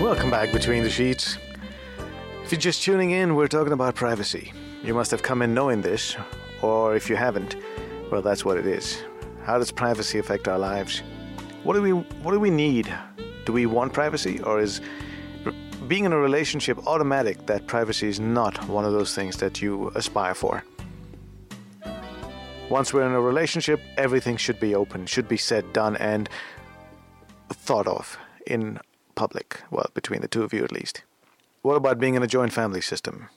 Welcome back between the sheets. If you're just tuning in, we're talking about privacy. You must have come in knowing this, or if you haven't, well, that's what it is. How does privacy affect our lives? What do we what do we need? Do we want privacy, or is being in a relationship automatic that privacy is not one of those things that you aspire for? Once we're in a relationship, everything should be open, should be said, done, and thought of in public. Well, between the two of you at least. What about being in a joint family system?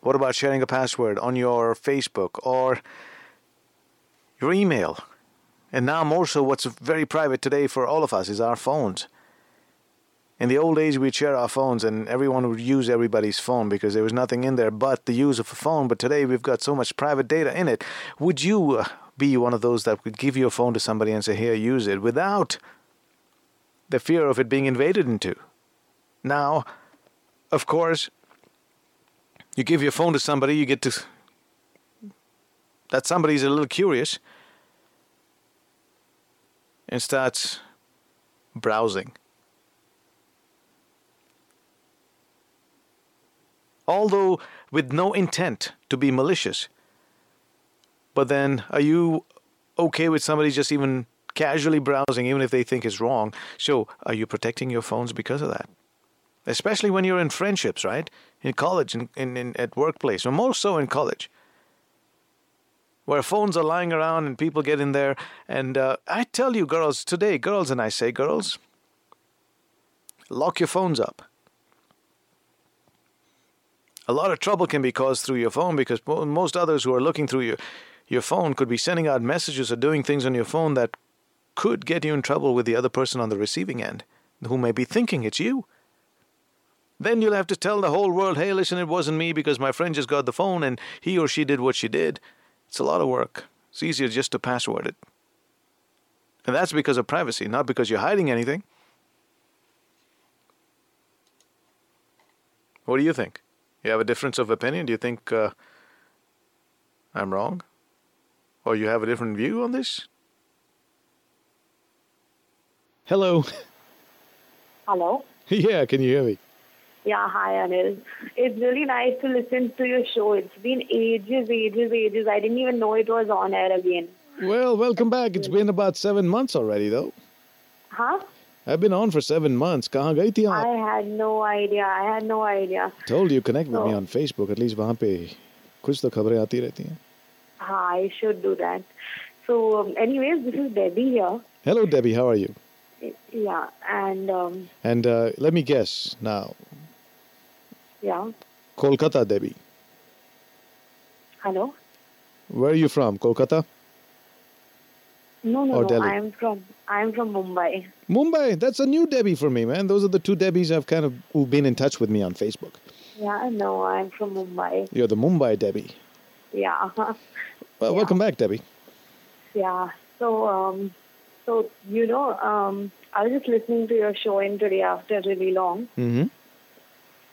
What about sharing a password on your Facebook or your email? And now, more so, what's very private today for all of us is our phones. In the old days, we'd share our phones and everyone would use everybody's phone because there was nothing in there but the use of a phone. But today, we've got so much private data in it. Would you uh, be one of those that would give your phone to somebody and say, Here, use it, without the fear of it being invaded into? Now, of course, you give your phone to somebody, you get to. That somebody's a little curious and starts browsing. Although with no intent to be malicious. But then, are you okay with somebody just even casually browsing, even if they think it's wrong? So, are you protecting your phones because of that? Especially when you're in friendships, right? In college, in, in, in at workplace, or more so in college where phones are lying around and people get in there. And uh, I tell you, girls, today, girls, and I say, girls, lock your phones up. A lot of trouble can be caused through your phone because most others who are looking through your, your phone could be sending out messages or doing things on your phone that could get you in trouble with the other person on the receiving end who may be thinking it's you. Then you'll have to tell the whole world, hey, listen, it wasn't me because my friend just got the phone and he or she did what she did. It's a lot of work. It's easier just to password it. And that's because of privacy, not because you're hiding anything. What do you think? You have a difference of opinion? Do you think uh, I'm wrong? Or you have a different view on this? Hello. Hello. yeah, can you hear me? Yeah, hi Anil. It's really nice to listen to your show. It's been ages, ages, ages. I didn't even know it was on air again. Well, welcome back. It's been about seven months already, though. Huh? I've been on for seven months. कहाँ गई थी I had no idea. I had no idea. Told you connect with me on Facebook. At least वहाँ पे कुछ तो खबरें आती रहती हैं. I should do that. So, um, anyways, this is Debbie here. Hello, Debbie. How are you? Yeah, and um, and uh, let me guess now. Yeah. Kolkata, Debbie. Hello. Where are you from? Kolkata? No, no, no. I'm from I'm from Mumbai. Mumbai. That's a new Debbie for me, man. Those are the two Debbies I've kind of who've been in touch with me on Facebook. Yeah, no, I'm from Mumbai. You're the Mumbai Debbie. Yeah. Well, Yeah. welcome back, Debbie. Yeah. So, um, so you know, um, I was just listening to your show in today after really long, Mm-hmm.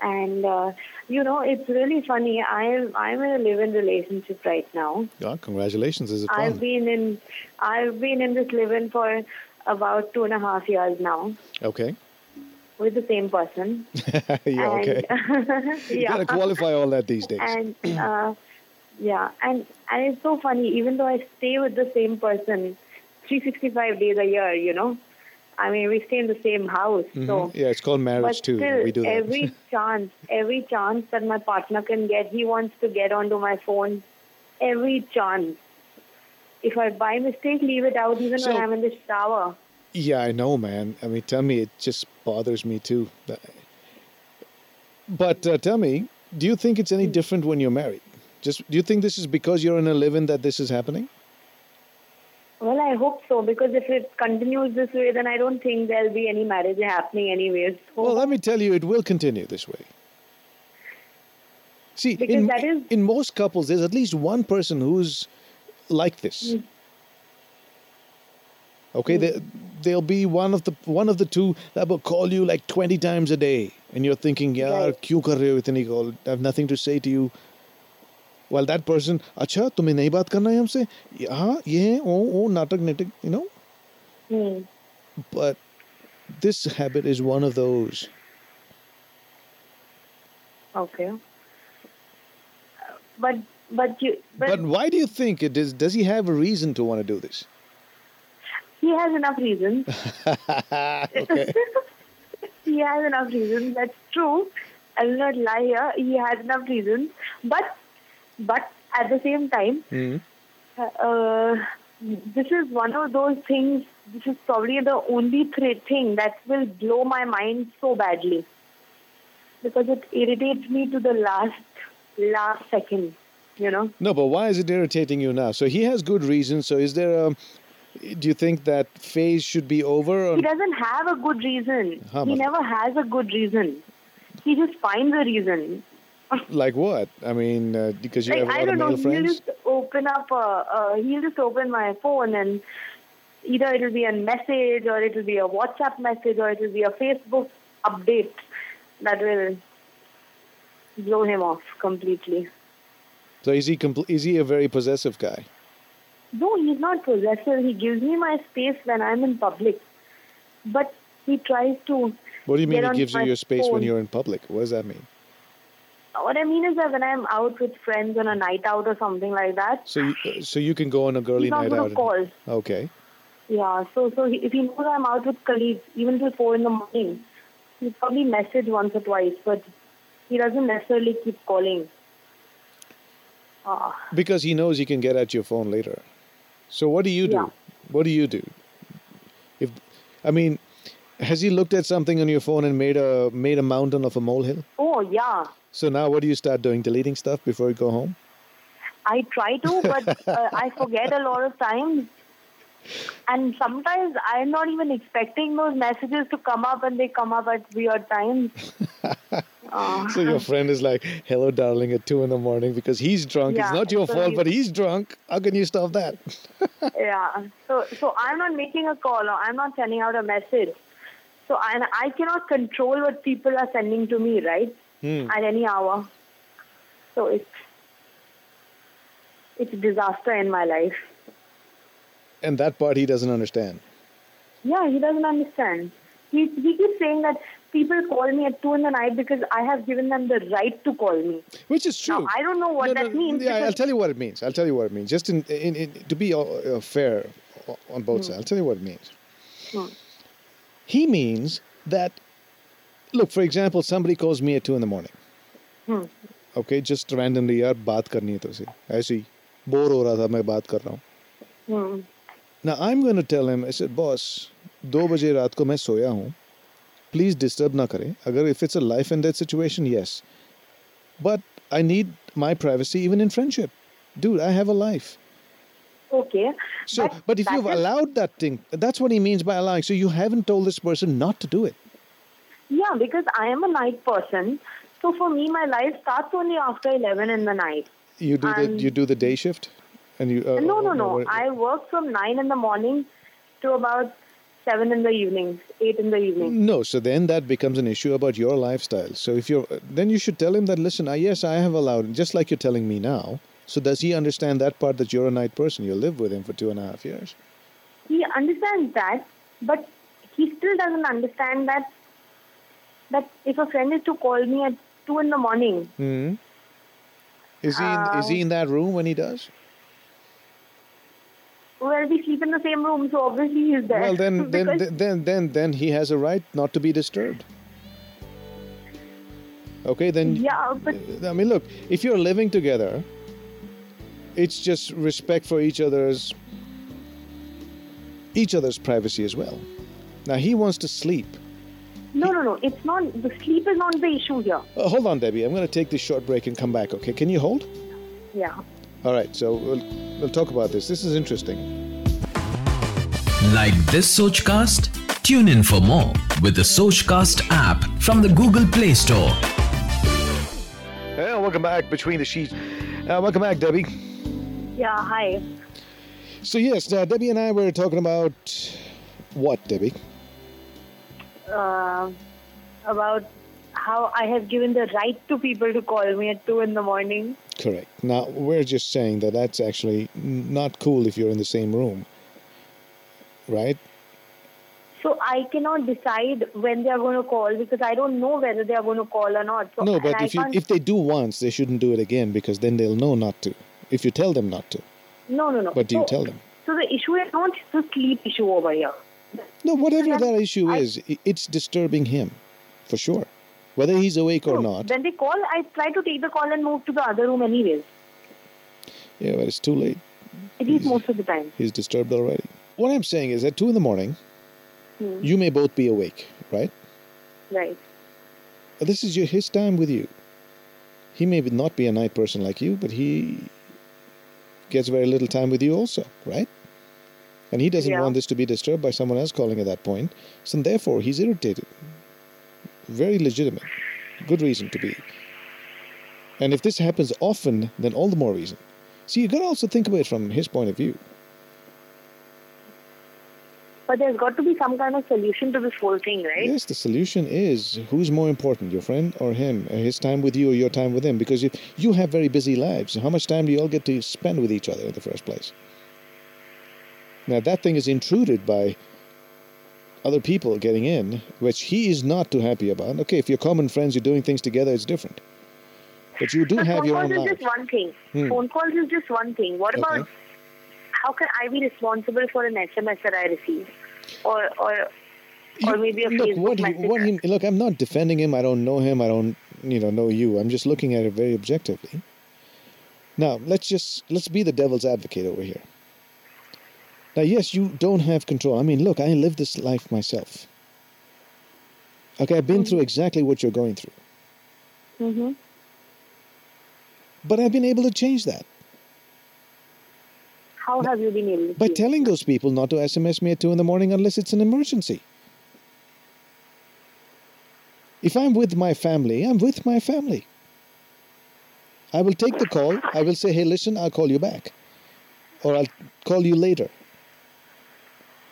and uh, you know, it's really funny. I'm I'm in a live-in relationship right now. Yeah, congratulations. Is it fun? I've been in I've been in this live-in for about two and a half years now Okay. with the same person. yeah, okay. And, You yeah. gotta qualify all that these days. and uh, yeah, and and it's so funny. Even though I stay with the same person, 365 days a year, you know. I mean, we stay in the same house, Mhm. so. yeah, it's called marriage But too. still, we do that. every chance, every chance that my partner can get, he wants to get onto my phone. Every chance. If I by mistake leave it out, even So- when I'm in the shower. Yeah, I know, man. I mean, tell me, it just bothers me too. But uh, tell me, do you think it's any Hmm. different when you're married? Just do you think this is because you're in a live-in that this is happening? Well, I hope so because if it continues this way, then I don't think there'll be any marriage happening anyways. So. Well, let me tell you, it will continue this way. See, in, in most couples, there's at least one person who's like this. Mm. Okay, mm. They, they'll be one of the one of the two that will call you like 20 times a day, and you're thinking, "Yeah, right. I have nothing to say to you. Well, that person, अच्छा तुम्हें नहीं बात करना है हमसे? हाँ, ये है, ओ ओ नाटक नाटक, you know. hmm. But this habit is one of those Okay. But but you but, But why do you think it is? Does he have a reason to want to do this? he has enough reasons. okay. he has enough reasons. That's true. I will not lie here. He has enough reasons. But but at the same time, Mhm. uh, this is one of those things. This is probably the only th- thing that will blow my mind so badly because it irritates me to the last last second. You know. No, but why is it irritating you now? So he has good reasons. So is there a? Do you think that phase should be over? Or? He doesn't have a good reason. Huh, he never has a good reason. He just finds a reason. Like what? I mean, uh, because you Like, have a I lot of don't know. male He'll just open up. A, uh, he'll just open my phone and either it'll be a message or it'll be a WhatsApp message or it'll be a Facebook update that will blow him off completely. So is he compl- is he a very possessive guy? No, he's not possessive. He gives me my space when I'm in public, but he tries to. What do you mean he gives you your space when you're in public? What does that mean? What I mean is that when I'm out with friends on a night out or something like that, So you, uh, so you can go on a girly he's not night out. call. and- Okay. Yeah, so so if he knows I'm out with colleagues, even till four in the morning, he'll probably message once or twice, but he doesn't necessarily keep calling. Ah, Because he knows he can get at your phone later. So what do you do? Yeah. What do you do? If I mean, has he looked at something on your phone and made a made a mountain of a molehill? oh yeah, So now what do you start doing? Deleting stuff before you go home? I try to, but uh, I forget a lot of times. And sometimes I'm not even expecting those messages to come up, and they come up at weird times. So your friend is like, "Hello, darling," at two in the morning because he's drunk. Yeah, it's not your so fault, he's- but he's drunk. How can you stop that? yeah. So so I'm not making a call or I'm not sending out a message. So and I cannot control what people are sending to me, right? Hmm. At any hour. So it's it's a disaster in my life. And that part he doesn't understand. Yeah, he doesn't understand. He he keeps saying that people call me at two in the night because I have given them the right to call me. Which is true. Now, I don't know what No, that no, means. Yeah, I'll tell you what it means. I'll tell you what it means. Just in, in, in to be uh, uh, fair on both sides, I'll tell you what it means. Hmm. He means that, look, for example, somebody calls me at two in the morning. Hmm. Okay, just randomly, यार बात करनी है तुझसे ऐसे ही bore हो रहा था मैं बात कर रहा हूँ Hmm. Now I'm going to tell him, I said, boss, दो बजे रात को मैं सोया हूँ प्लीज डिस्टर्ब ना करें अगर if it's a life and death situation, yes. But I need my privacy even in friendship. Dude, I have a life. Okay. So, but, if that you've is- allowed that thing, that's what he means by allowing. So you haven't told this person not to do it. Yeah, because I am a night person. So for me, my life starts only after 11 in the night. You do the you do the day shift, and you. Uh, no, no, uh, no. what- I work from 9 in the morning to about 7 in the evening, 8 in the evening. No, so then that becomes an issue about your lifestyle. So if you're, then you should tell him that. Listen, I, yes, I have allowed, just like you're telling me now. So does he understand that part that you're a night person? You live with him for two and a half years. He understands that, but he still doesn't understand that that if a friend is to call me at 2 in the morning, Hmm. Is he in, is he Uh, in that room when he does? well, we sleep in the same room, so obviously he's there. Well, then then Because- then then then he has a right not to be disturbed. Okay, then yeah, but I mean, look, if you're living together, it's just respect for each other's each other's privacy as well. Now he wants to sleep. No, no, no. It's not, the sleep is not the issue here. Uh, hold on, Debbie. I'm going to take this short break and come back. Okay, can you hold? Yeah. All right. So we'll we'll talk about this. This is interesting. Like this Sochcast? Tune in for more with the Sochcast app from the Google Play Store. Hey, welcome back between the sheets. Uh, welcome back, Debbie. Yeah, hi. So yes, uh, Debbie and I were talking about what, Debbie? Uh, about how I have given the right to people to call me at 2 in the morning. Correct. Now, we're just saying that that's actually not cool if you're in the same room. Right? So I cannot decide when they are going to call because I don't know whether they are going to call or not. So, No, but if you if they do once, they shouldn't do it again because then they'll know not to. If you tell them not to. no, no, no. But do you tell them? So the issue is not the sleep issue over here. No, whatever that issue I- is, it's disturbing him, for sure. Whether he's awake or not. When they call, I try to take the call and move to the other room anyways. Yeah, but it's too late. At least most of the time. He's disturbed already. What I'm saying is at two in the morning, Hmm. you may both be awake, right? Right. This is your, his time with you. He may not be a night person like you, but he gets very little time with you also, right? And he doesn't Yeah. want this to be disturbed by someone else calling at that point. So therefore, he's irritated. Very legitimate. Good reason to be. And if this happens often, then all the more reason. See, you got to also think about it from his point of view. But there's got to be some kind of solution to this whole thing, right? Yes, the solution is who's more important, your friend or him? Uh, His time with you or your time with him? Because if you have very busy lives, how much time do you all get to spend with each other in the first place? Now, that thing is intruded by other people getting in, which he is not too happy about. Okay, if you're common friends, you're doing things together, it's different. But you do But have phone your calls own is life. just one thing. Hmm. Phone calls is just one thing. What Okay. about how can I be responsible for an SMS that I receive, or or or maybe a look, Facebook what he, message? what he, look, I'm not defending him. I don't know him. I don't, you know, know you. I'm just looking at it very objectively. Now, let's just let's be the devil's advocate over here. Now, yes, you don't have control. I mean, look, I live this life myself. Okay, I've been through exactly what you're going through, hmm but I've been able to change that How have you been able to? by telling those people not to SMS me at two in the morning unless it's an emergency. If I'm with my family, I'm with my family. I will take the call. I will say, hey, listen, I'll call you back. Or I'll call you later.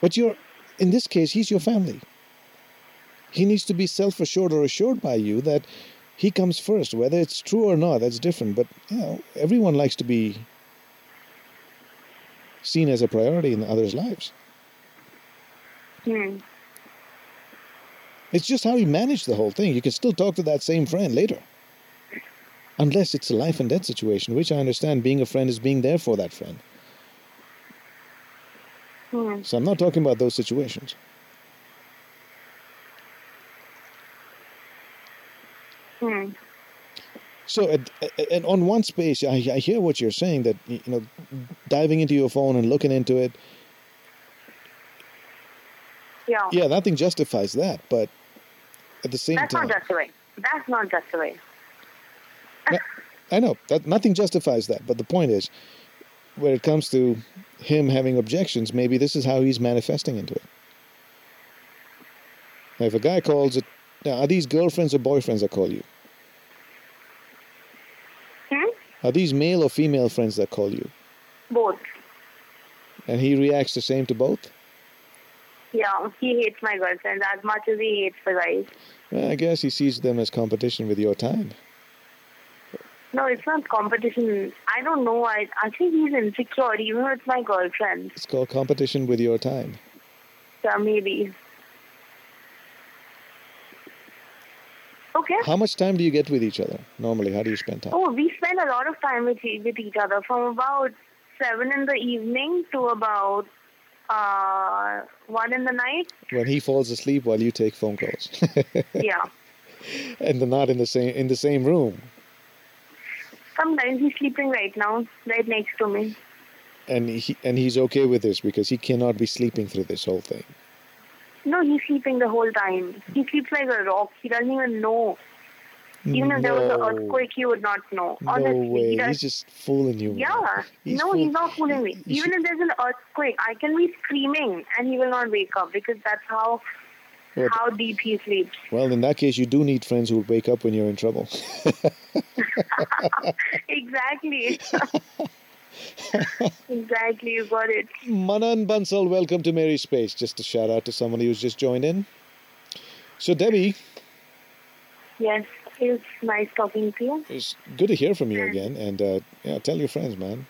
But you're, in this case, he's your family. He needs to be self assured or assured by you that he comes first. Whether it's true or not, that's different. But, you know, everyone likes to be seen as a priority in others' lives. Hmm. It's just how you manage the whole thing. You can still talk to that same friend later. Unless it's a life and death situation, which I understand being a friend is being there for that friend. Hmm. So I'm not talking about those situations. Hmm. So, at, at, at- on one space, I, I hear what you're saying that, you know, diving into your phone and looking into it, Yeah. yeah, nothing justifies that. But at the same That's time, That's not just the way. That's not just the way. I know that nothing justifies that, but the point is, when it comes to him having objections, maybe this is how he's manifesting into it. Now, if a guy calls it, now, are these girlfriends or boyfriends that call you? Hmm? Are these male or female friends that call you? Both. And he reacts the same to both? Yeah. He hates my girlfriends as much as he hates the guys. Well, I guess he sees them as competition with your time. No, it's not competition. I don't know. I, I think he's insecure, even with my girlfriend. It's called competition with your time. Yeah, maybe. Okay. How much time do you get with each other normally? How do you spend time? Oh, we spend a lot of time with with each other from about seven in the evening to about uh, one in the night. When he falls asleep while you take phone calls, Yeah. and they're not in the same in the same room. Sometimes he's sleeping right now, right next to me. and he and he's okay with this because he cannot be sleeping through this whole thing. No, he's sleeping the whole time. He sleeps like a rock. He doesn't even know. Even if there was an earthquake, he would not know. No way, he does. he's just fooling you. Yeah. He's no, fool- he's not fooling me. You Even should- if there's an earthquake, I can be screaming and he will not wake up because that's how how deep he sleeps. well, in that case, you do need friends who will wake up when you're in trouble. exactly. exactly, you got it. Manan Bansal, welcome to Mary Space. Just a shout out to somebody who's just joined in. So, Debbie, Yes, it's nice talking to you. it's good to hear from you again. And uh, yeah, tell your friends, man.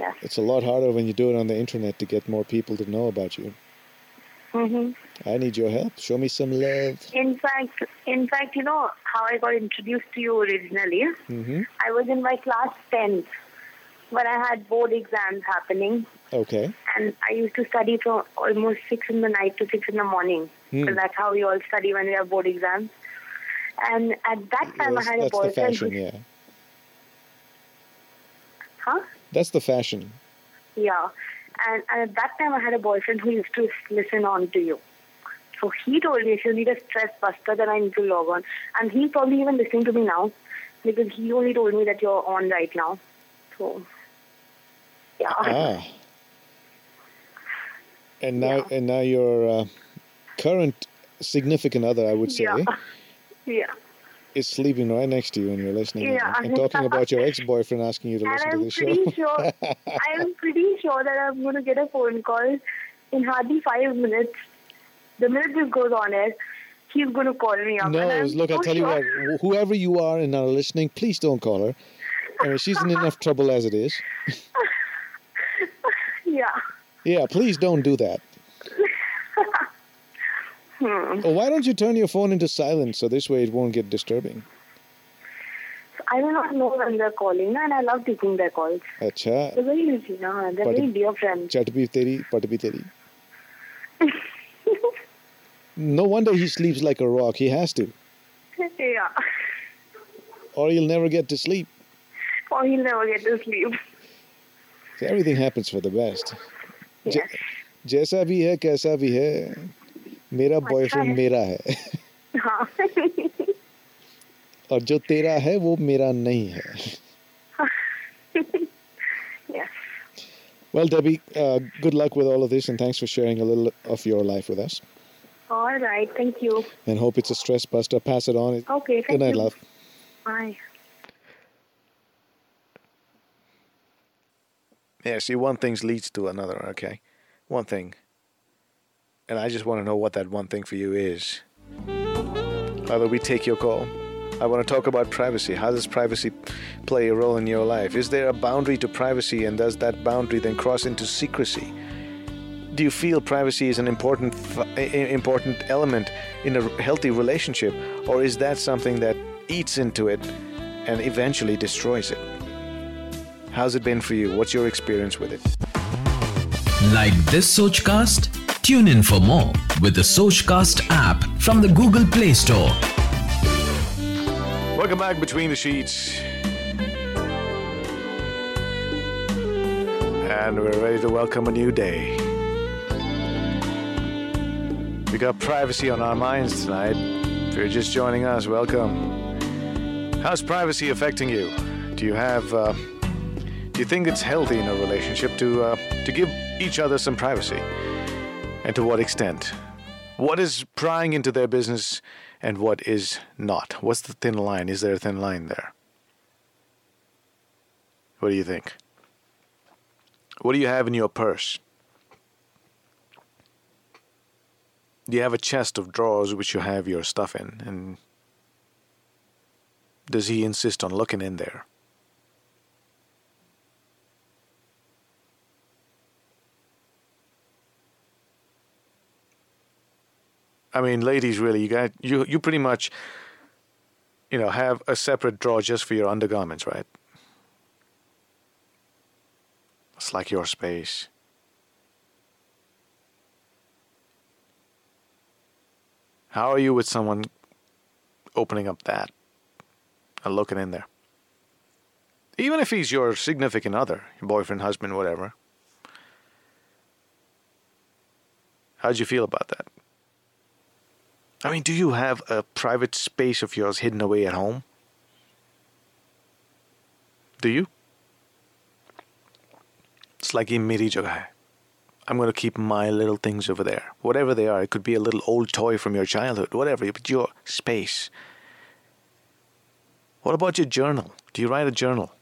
Yeah. It's a lot harder when you do it on the internet to get more people to know about you. hmm I need your help. Show me some love. In fact, in fact, you know how I got introduced to you originally. Mm-hmm. I was in my class 10th when I had board exams happening, Okay. and I used to study from almost six in the night to six in the morning. Hmm. Because that's how we all study when we have board exams. And at that time, Yes, I had a boyfriend. that's the fashion, yeah. Huh? That's the fashion. Yeah. And, and at that time, I had a boyfriend who used to listen on to you. So he told me if you need a stress buster, then I need to log on. And he's probably even listening to me now because he only told me that you're on right now. So, yeah. Ah. And now, Yeah. and now your uh, current significant other, I would say, Yeah. Yeah. is sleeping right next to you and you're listening in Yeah. and talking about your ex-boyfriend asking you to And listen to I'm the show. pretty sure, I'm pretty sure that I'm going to get a phone call in hardly five minutes the minute this goes on air, he's going to call me up. No, look, so I'll tell sure. you what, whoever you are and are listening, please don't call her. I mean, she's in enough trouble as it is. yeah. Yeah, please don't do that. hmm. Well, why don't you turn your phone into silent so this way it won't get disturbing? I do not know when they're calling, and I love taking their calls. Acha. They're very easy. They're Pati- very dear friends. Chat bhi teri, pat bhi teri. No wonder he sleeps like a rock. He has to, yeah. or he'll never get to sleep. Or he'll never get to sleep. So everything happens for the best. Yes. ज- जैसा भी है कैसा भी है मेरा boyfriend है। मेरा है हाँ. और जो तेरा है वो मेरा नहीं है yes. Well, Debbie, uh, good luck with all of this, and thanks for sharing a little of your life with us. All right. Thank you. And hope it's a stress buster. Pass it on. Okay. Thank Good night, you. love. Bye. Yeah, see, one thing leads to another, okay? One thing. And I just want to know what that one thing for you is. Either we take your call. I want to talk about privacy. How does privacy play a role in your life? Is there a boundary to privacy, and does that boundary then cross into secrecy? Do you feel privacy is an important important element in a healthy relationship, or is that something that eats into it and eventually destroys it? How's it been for you? What's your experience with it? Like this Sochcast? Tune in for more with the Sochcast app from the Google Play Store. Welcome back between the sheets. And we're ready to welcome a new day. We got privacy on our minds tonight. If you're just joining us, welcome. How's privacy affecting you? Do you have uh, do you think it's healthy in a relationship to uh, to give each other some privacy? And to what extent? What is prying into their business and what is not? What's the thin line? Is there a thin line there? What do you think? What do you have in your purse? Do you have a chest of drawers which you have your stuff in? And does he insist on looking in there? I mean, ladies, really, you got you you pretty much, you know, have a separate drawer just for your undergarments, right? It's like your space. How are you with someone opening up that and looking in there? Even if he's your significant other, your boyfriend, husband, whatever. How'd you feel about that? I mean, do you have a private space of yours hidden away at home? Do you? It's like meri jagah hai. I'm going to keep my little things over there. Whatever they are. It could be a little old toy from your childhood, whatever, but your space. What about your journal? Do you write a journal?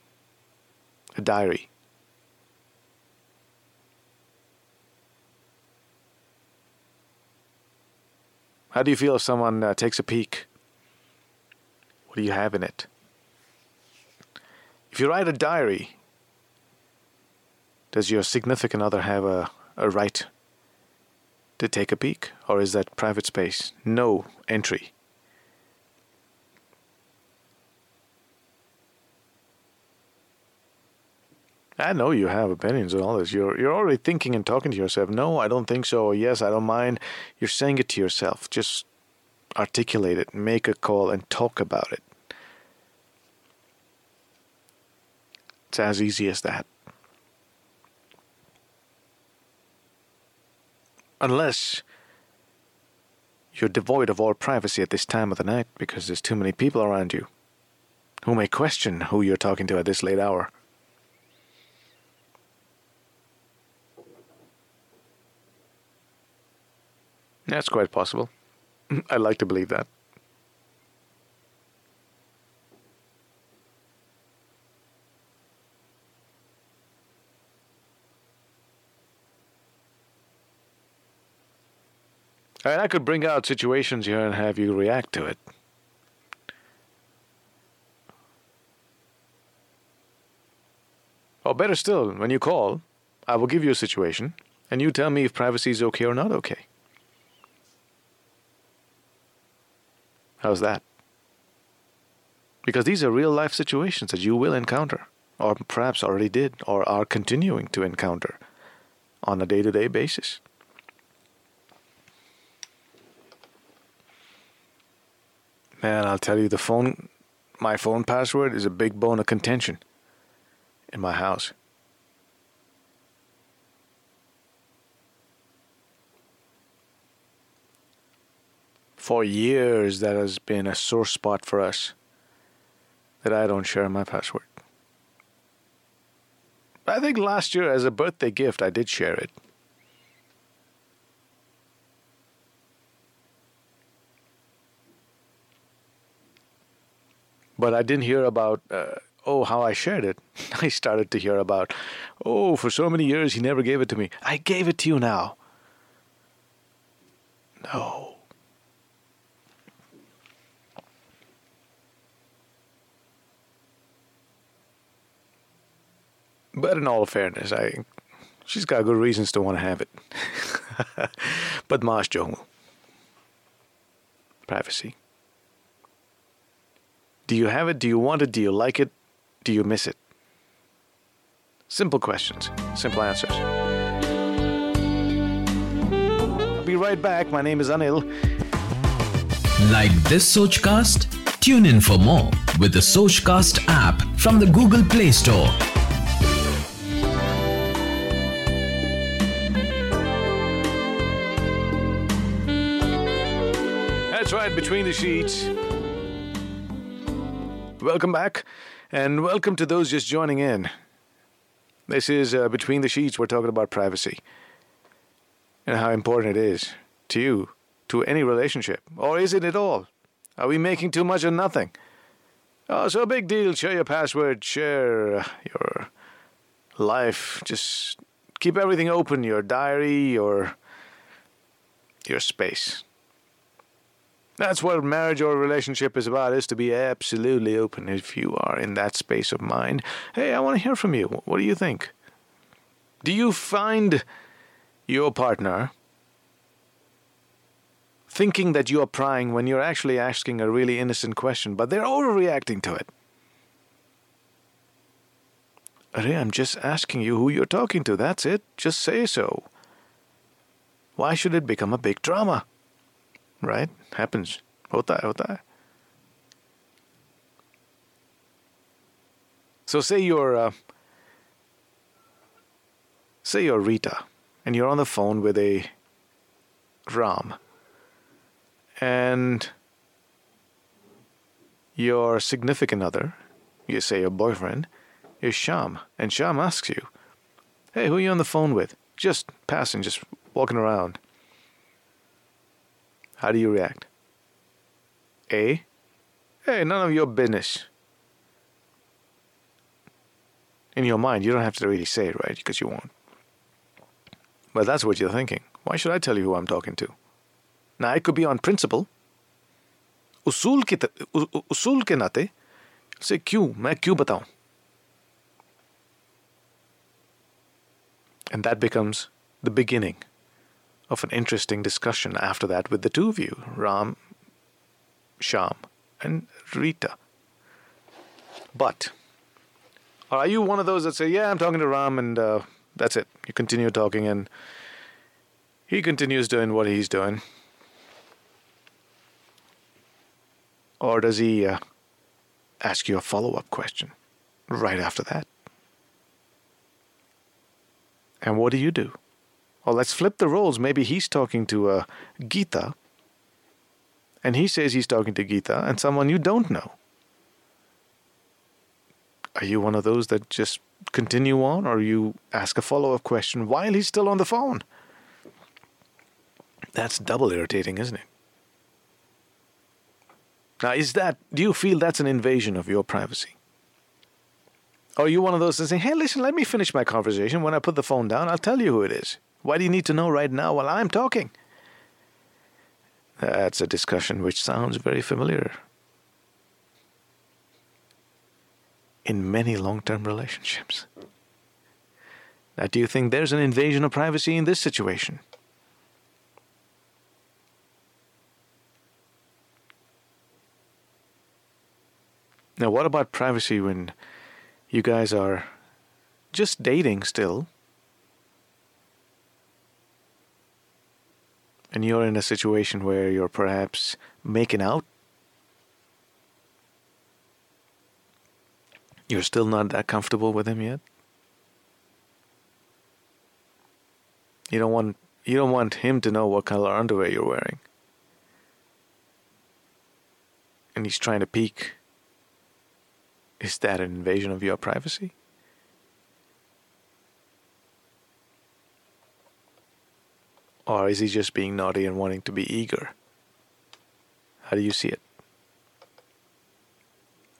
A diary? How do you feel if someone uh, takes a peek? What do you have in it? If you write a diary, does your significant other have a, a right to take a peek? Or is that private space? No entry. I know you have opinions on all this. You're you're already thinking and talking to yourself. No, I don't think so. Yes, I don't mind. You're saying it to yourself. Just articulate it, make a call, and talk about it. It's as easy as that. Unless you're devoid of all privacy at this time of the night because there's too many people around you who may question who you're talking to at this late hour. That's quite possible. I like to believe that. And I could bring out situations here and have you react to it. Or better still, when you call, I will give you a situation, and you tell me if privacy is okay or not okay. How's that? Because these are real life situations that you will encounter, or perhaps already did, or are continuing to encounter on a day to day basis. Man, I'll tell you, the phone, my phone password is a big bone of contention in my house. For years, that has been a sore spot for us that I don't share my password. I think last year, as a birthday gift, I did share it. But I didn't hear about, uh, oh, how I shared it. I started to hear about, oh, for so many years he never gave it to me. I gave it to you now. No. But in all fairness, I she's got good reasons to want to have it. but Mars Jungle. Privacy. Do you have it? Do you want it? Do you like it? Do you miss it? Simple questions, simple answers. I'll be right back. My name is Anil. Like this Sochcast? Tune in for more with the Sochcast app from the Google Play Store. That's right, between the sheets. Welcome back, and welcome to those just joining in. This is uh, Between the Sheets. We're talking about privacy and how important it is to you, to any relationship. Or is it at all? Are we making too much of nothing? Oh, so big deal. Share your password, share your life. Just keep everything open your diary, your, your space. That's what marriage or relationship is about, is to be absolutely open if you are in that space of mind. Hey, I want to hear from you. What do you think? Do you find your partner thinking that you are prying when you're actually asking a really innocent question, but they're overreacting to it? Hey, I'm just asking you who you're talking to. That's it. Just say so. Why should it become a big drama? Right? Happens. Hota hota. So say you're uh, say you're Rita and you're on the phone with a Ram and your significant other, you say your boyfriend, is Sham, and Sham asks you, Hey, who are you on the phone with? Just passing, just walking around. How do you react? A. Hey, none of your business. In your mind, you don't have to really say it, right? Because you won't. But that's what you're thinking. Why should I tell you who I'm talking to? Now, it could be on principle. उसूल के उसूल के नाते से क्यों मैं क्यों बताऊं and that becomes the beginning of an interesting discussion after that with the two of you, Ram, Sham, and Rita. But are you one of those that say, "Yeah, I'm talking to Ram, and uh, that's it"? You continue talking, and he continues doing what he's doing, or does he uh, ask you a follow-up question right after that? And what do you do? Well, let's flip the roles. Maybe he's talking to uh, Gita, and he says he's talking to Gita and someone you don't know. Are you one of those that just continue on, or you ask a follow up question while he's still on the phone? That's double irritating, isn't it? Now, is that, do you feel that's an invasion of your privacy? Or are you one of those that say, hey, listen, let me finish my conversation. When I put the phone down, I'll tell you who it is. Why do you need to know right now while I'm talking? That's a discussion which sounds very familiar in many long term relationships. Now, do you think there's an invasion of privacy in this situation? Now, what about privacy when you guys are just dating still? And you're in a situation where you're perhaps making out You're still not that comfortable with him yet? You don't want you don't want him to know what color underwear you're wearing. And he's trying to peek. Is that an invasion of your privacy? Or is he just being naughty and wanting to be eager? How do you see it?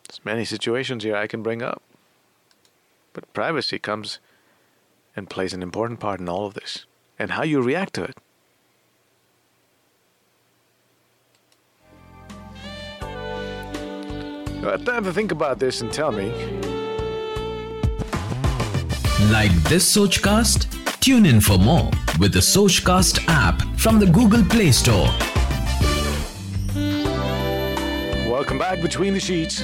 There's many situations here I can bring up. But privacy comes and plays an important part in all of this, and how you react to it. Time to think about this and tell me. Like this Sochcast? Tune in for more with the Sochcast app from the Google Play Store. Welcome back between the sheets.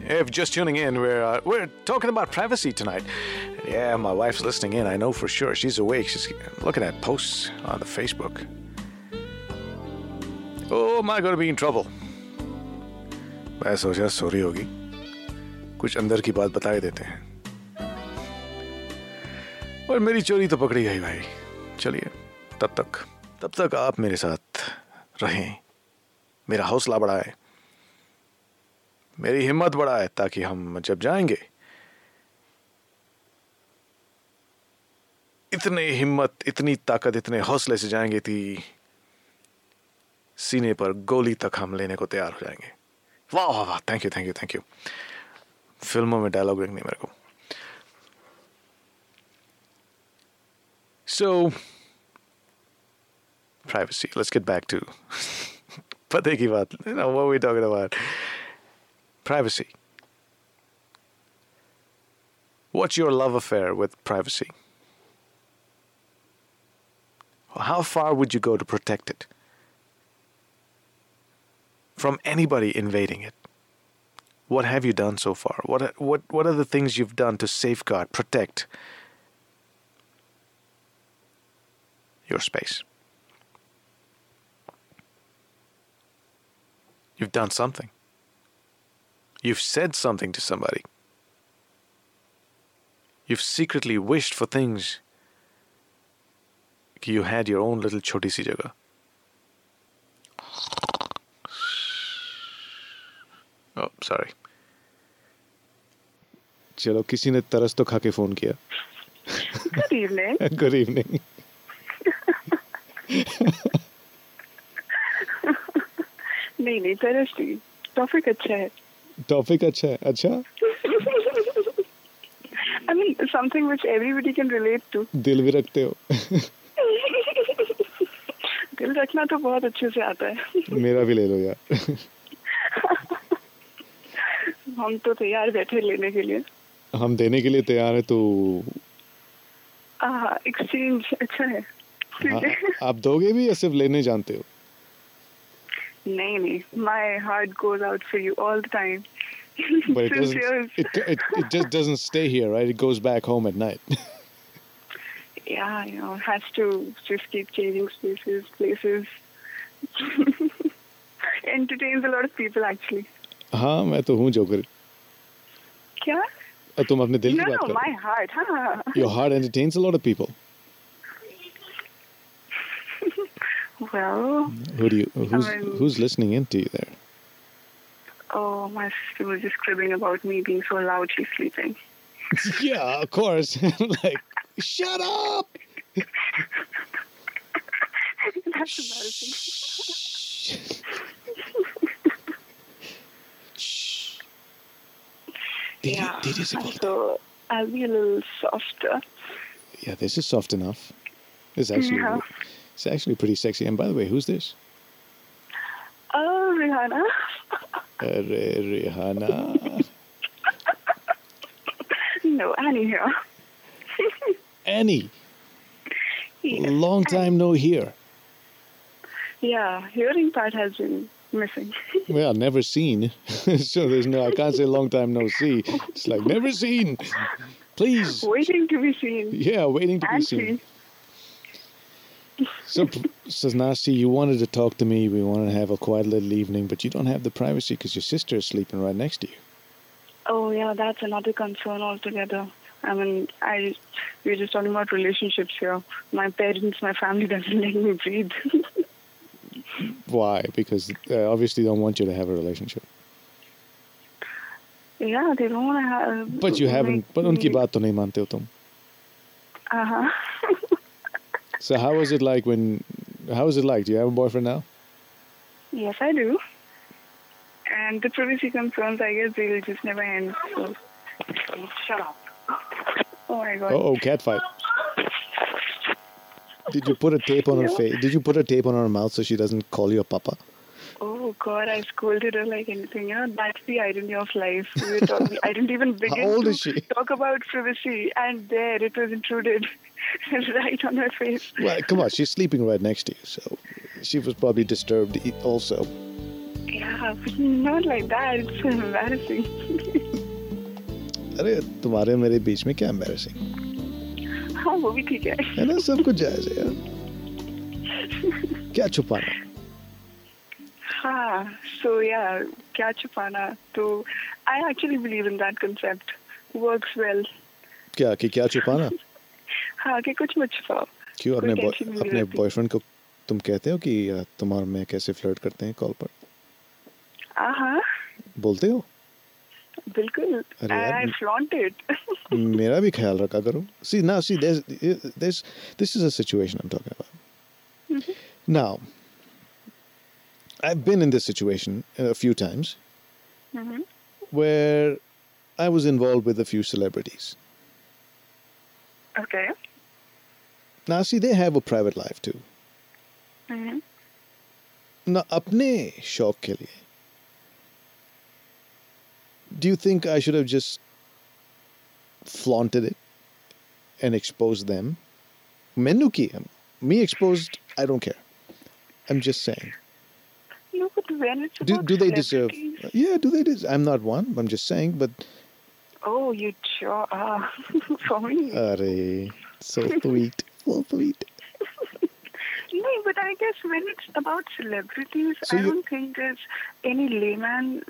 If just tuning in, we're uh, we're talking about privacy tonight. Yeah, my wife's listening in. I know for sure. She's awake. She's looking at posts on the Facebook. Oh, am I going to be in trouble? मैं सोचा sorry होगी कुछ अंदर की बात बता ही देते हैं और मेरी चोरी तो पकड़ी गई भाई। चलिए, तब तक तब तक आप मेरे साथ रहें। मेरा हौसला बढ़ाए। मेरी हिम्मत बढ़ाए ताकि हम जब जाएँगे। इतने हिम्मत, इतनी ताकत, इतने हौसले से जाएँगे कि सीने पर गोली तक हम लेने को तैयार हो जाएँगे। वाह वाह वाह thank you thank you thank you फ़िल्मों में डायलॉग नहीं मेरे को। सो privacy. Let's get back to pate ki baat. You know, what are we talking about? Privacy. What's your love affair with privacy? How far would you go to protect it from anybody invading it? What have you done so far? What what what are the things you've done to safeguard, protect your space? You've done something. You've said something to somebody. You've secretly wished for things. You had your own little choti si jagah. Oh, sorry. चलो किसी ने तरस तो खा के phone किया Good evening. Good evening नहीं नहीं तरस टॉपिक अच्छा है। टॉपिक अच्छा है। अच्छा? I mean something which everybody can relate to. दिल भी रखते हो। दिल रखना तो बहुत अच्छे से आता है। मेरा भी ले लो यार। हम तो तैयार बैठे लेने के लिए। हम देने के लिए तैयार है तो एक्सचेंज अच्छा है। हाँ, है आप दोगे भी या सिर्फ लेने जानते हो नहीं नहीं my heart goes out for you all the time But it doesn't. It, it it just doesn't stay here, right? It goes back home at night. yeah, you know, has to just keep changing spaces, places. Entertains a lot of people actually. हाँ मैं तो हूँ joker क्या? और तुम अपने दिल No, की बात no, कर my heart. हाँ. Your heart entertains a lot of people. well. Who do you? Who's um, who's listening in to you there? Oh, my sister was just cribbing about me being so loud. She's sleeping. yeah, of course. like, shut up. That's embarrassing. Yeah. So I'll be a little softer. Yeah, this is soft enough. It's actually yeah it's actually pretty sexy. And by the way, who's this? Oh, Rihanna. Uh, Rihanna. no, Annie here. Annie. Yeah. Long time no hear. Yeah, hearing part has been missing. Well, never seen. so there's no. I can't say long time no see. It's like never seen. Please. Waiting to be seen. Yeah, waiting to be And seen. see. So, says Nasti, you wanted to talk to me. We wanted to have a quiet little evening, but you don't have the privacy because your sister is sleeping right next to you. Oh, yeah, that's another concern altogether. I mean, I we're just talking about relationships here. My parents, my family doesn't let me breathe. Why? Because uh, obviously don't want you to have a relationship. yeah, they don't want to have. But you haven't. But unki Uh baat to nahi mante ho tum. huh. So how was it like when? How is it like? Do you have a boyfriend now? Yes, I do. And the privacy concerns, I guess, they'll just never end. So, shut up. Oh my god. Oh, oh, cat fight. Did you put a tape on her face? Did you put a tape on her mouth so she doesn't call you a papa? Oh god, I scolded her like anything. You know, that's the irony of life. We were talking, I didn't even begin old to is she? talk about privacy, and there it was intruded right on her face. Well, come on, she's sleeping right next to you, so she was probably disturbed e- also. Yeah, but not like that. It's so embarrassing. अरे तुम्हारे मेरे बीच में क्या embarrassing हाँ वो भी ठीक है है ना सब कुछ जायज है यार क्या छुपाना हाँ सो या क्या छुपाना? तो I actually believe in that concept works well क्या कि क्या छुपाना? हाँ कि कुछ मत छुपाओ। क्यों अपने अपने बॉयफ्रेंड को तुम कहते हो कि तुम्हारे में कैसे फ्लर्ट करते हैं कॉल पर? आहा बोलते हो? बिल्कुल। आई फ्लॉन्ट इट मेरा भी ख्याल रखा करो। सी ना see this this is a situation I am talking about now I've been in this situation a few times mm-hmm. where I was involved with a few celebrities. Okay. Now, see, they have a private life too. Mm-hmm. ना अपने शौक do you think I should have just flaunted it and exposed them? Menuki, me exposed, I don't care. I'm just saying no but when it's do, do they deserve yeah do they deserve I'm not one I'm just saying but oh you sure are for me Arey, so sweet so sweet No, but I guess when it's about celebrities, So I you- don't think there's any layman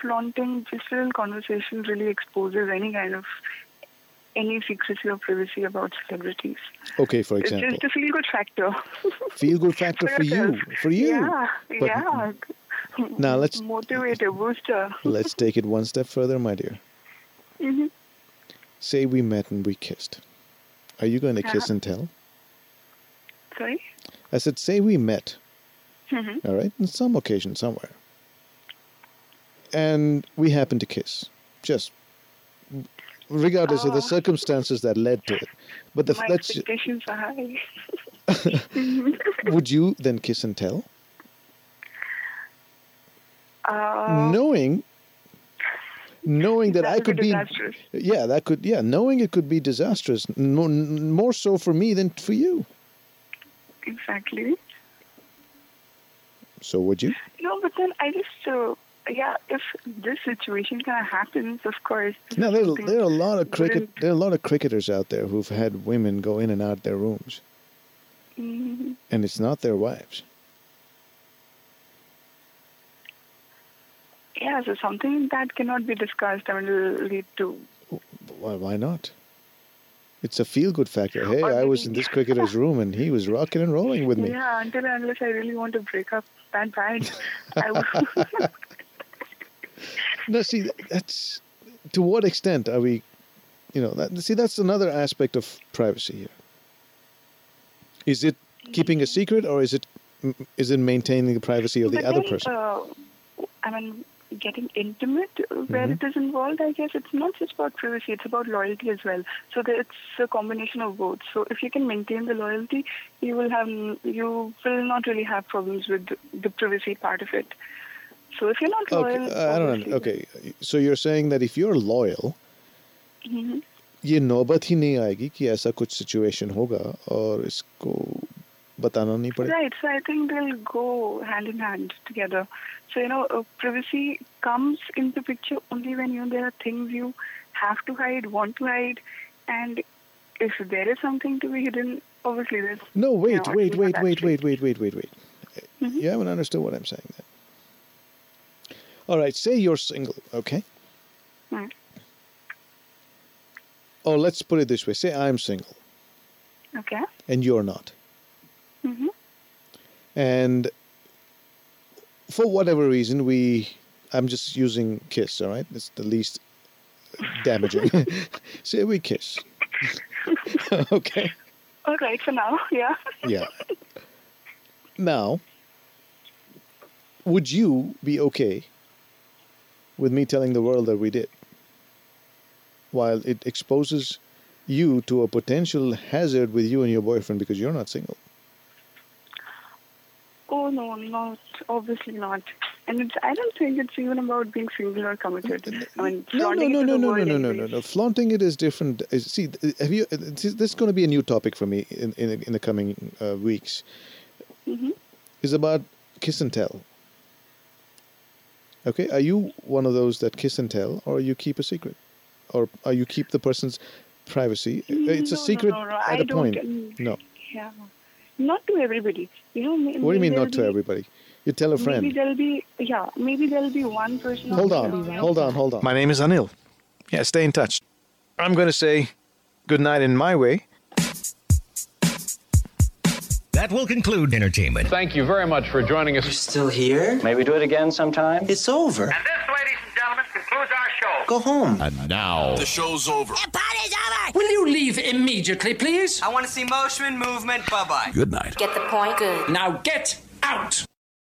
flaunting just a conversation really exposes any kind of any secrecy or privacy about celebrities. okay for example. It's just a feel good factor. feel good factor for you for you Yeah, But yeah. Now let's- motivator, booster. let's take it one step further my dear hmm say we met and we kissed are you going to kiss Uh-huh. and tell Sorry. I said, say we met, hmm all right, on some occasion somewhere, and we happened to kiss, just regardless of the Oh. circumstances that led to it. But the My that's expectations are high. would you then kiss and tell, Uh, knowing knowing that, That I could be disastrous. yeah, that could, yeah, knowing it could be disastrous, more, more so for me than for you. Exactly. So would you? No, but then I just, uh, yeah, if this situation kind of happens, of course. Now there, there are a lot of cricket. There are a lot of cricketers out there who've had women go in and out their rooms, Mhm. and it's not their wives. Yeah, so something that cannot be discussed. I mean, will lead to. Why? Why not? It's a feel-good factor. Hey, I was in this cricketer's room, and he was rocking and rolling with me. Yeah, until and unless I really want to break up that will. No, see, that's to what extent are we? You know, that, see, that's another aspect of privacy here. Is it keeping a secret, or is it is it maintaining the privacy of the other then, person? Uh, I mean, getting intimate uh, where Mm-hmm. it is involved, I guess it's not just about privacy, it's about loyalty as well. So that it's a combination of both. So if you can maintain the loyalty, you will have you will not really have problems with the privacy part of it. So if you're not loyal, Okay, uh, I don't know. obviously- Okay, so you're saying that if you're loyal, Mhm. ये नौबत ही नहीं आएगी कि ऐसा कुछ situation होगा और इसको बताना नहीं पड़ेगा Right, so I think they'll go hand in hand together. So, you know, uh, privacy comes into picture only when, you know, there are things you have to hide, want to hide, and if there is something to be hidden, obviously there's... No, wait, you know, wait, it's wait, not wait, that wait, wait, wait, wait, wait. Mm-hmm. You haven't understood what I'm saying then. All right, say you're single, okay? Hmm. Or let's put it this way say I'm single Okay. and you're not. hmm And for whatever reason, we, I'm just using kiss, all right? It's the least damaging. say we kiss. okay. All right, for now, yeah. Yeah. Now, would you be okay with me telling the world that we did? While it exposes you to a potential hazard with you and your boyfriend because you're not single. No, not, obviously not. And it's, I don't think it's even about being single or committed. I mean, No, no, flaunting no, no, no, no, no, no, no, no. Flaunting it is different. Uh, See, uh, have you? uh, This is going to be a new topic for me in in, in the coming uh, weeks. Mhm. Is about kiss and tell. Okay, are you one of those that kiss and tell, or you keep a secret, or are you keep the person's privacy? It's a No, no, secret no, no, at I a point. No. Yeah. Not to everybody. You know, may- What do you mean not to be- everybody? You tell a friend. Maybe there'll be yeah, maybe there'll be one person. Hold or on, hold on, hold on. My name is Anil. Yeah, stay in touch. I'm going to say good night in my way. That will conclude entertainment. Thank you very much for joining us. You're Still here? Maybe do it again sometime. It's over. And this, ladies and gentlemen, concludes our show. Go home. And now, The show's over. The party's over! Will you leave immediately, please? I want to see motion, movement. Bye bye. Good night. Get the point? Good. Now get out!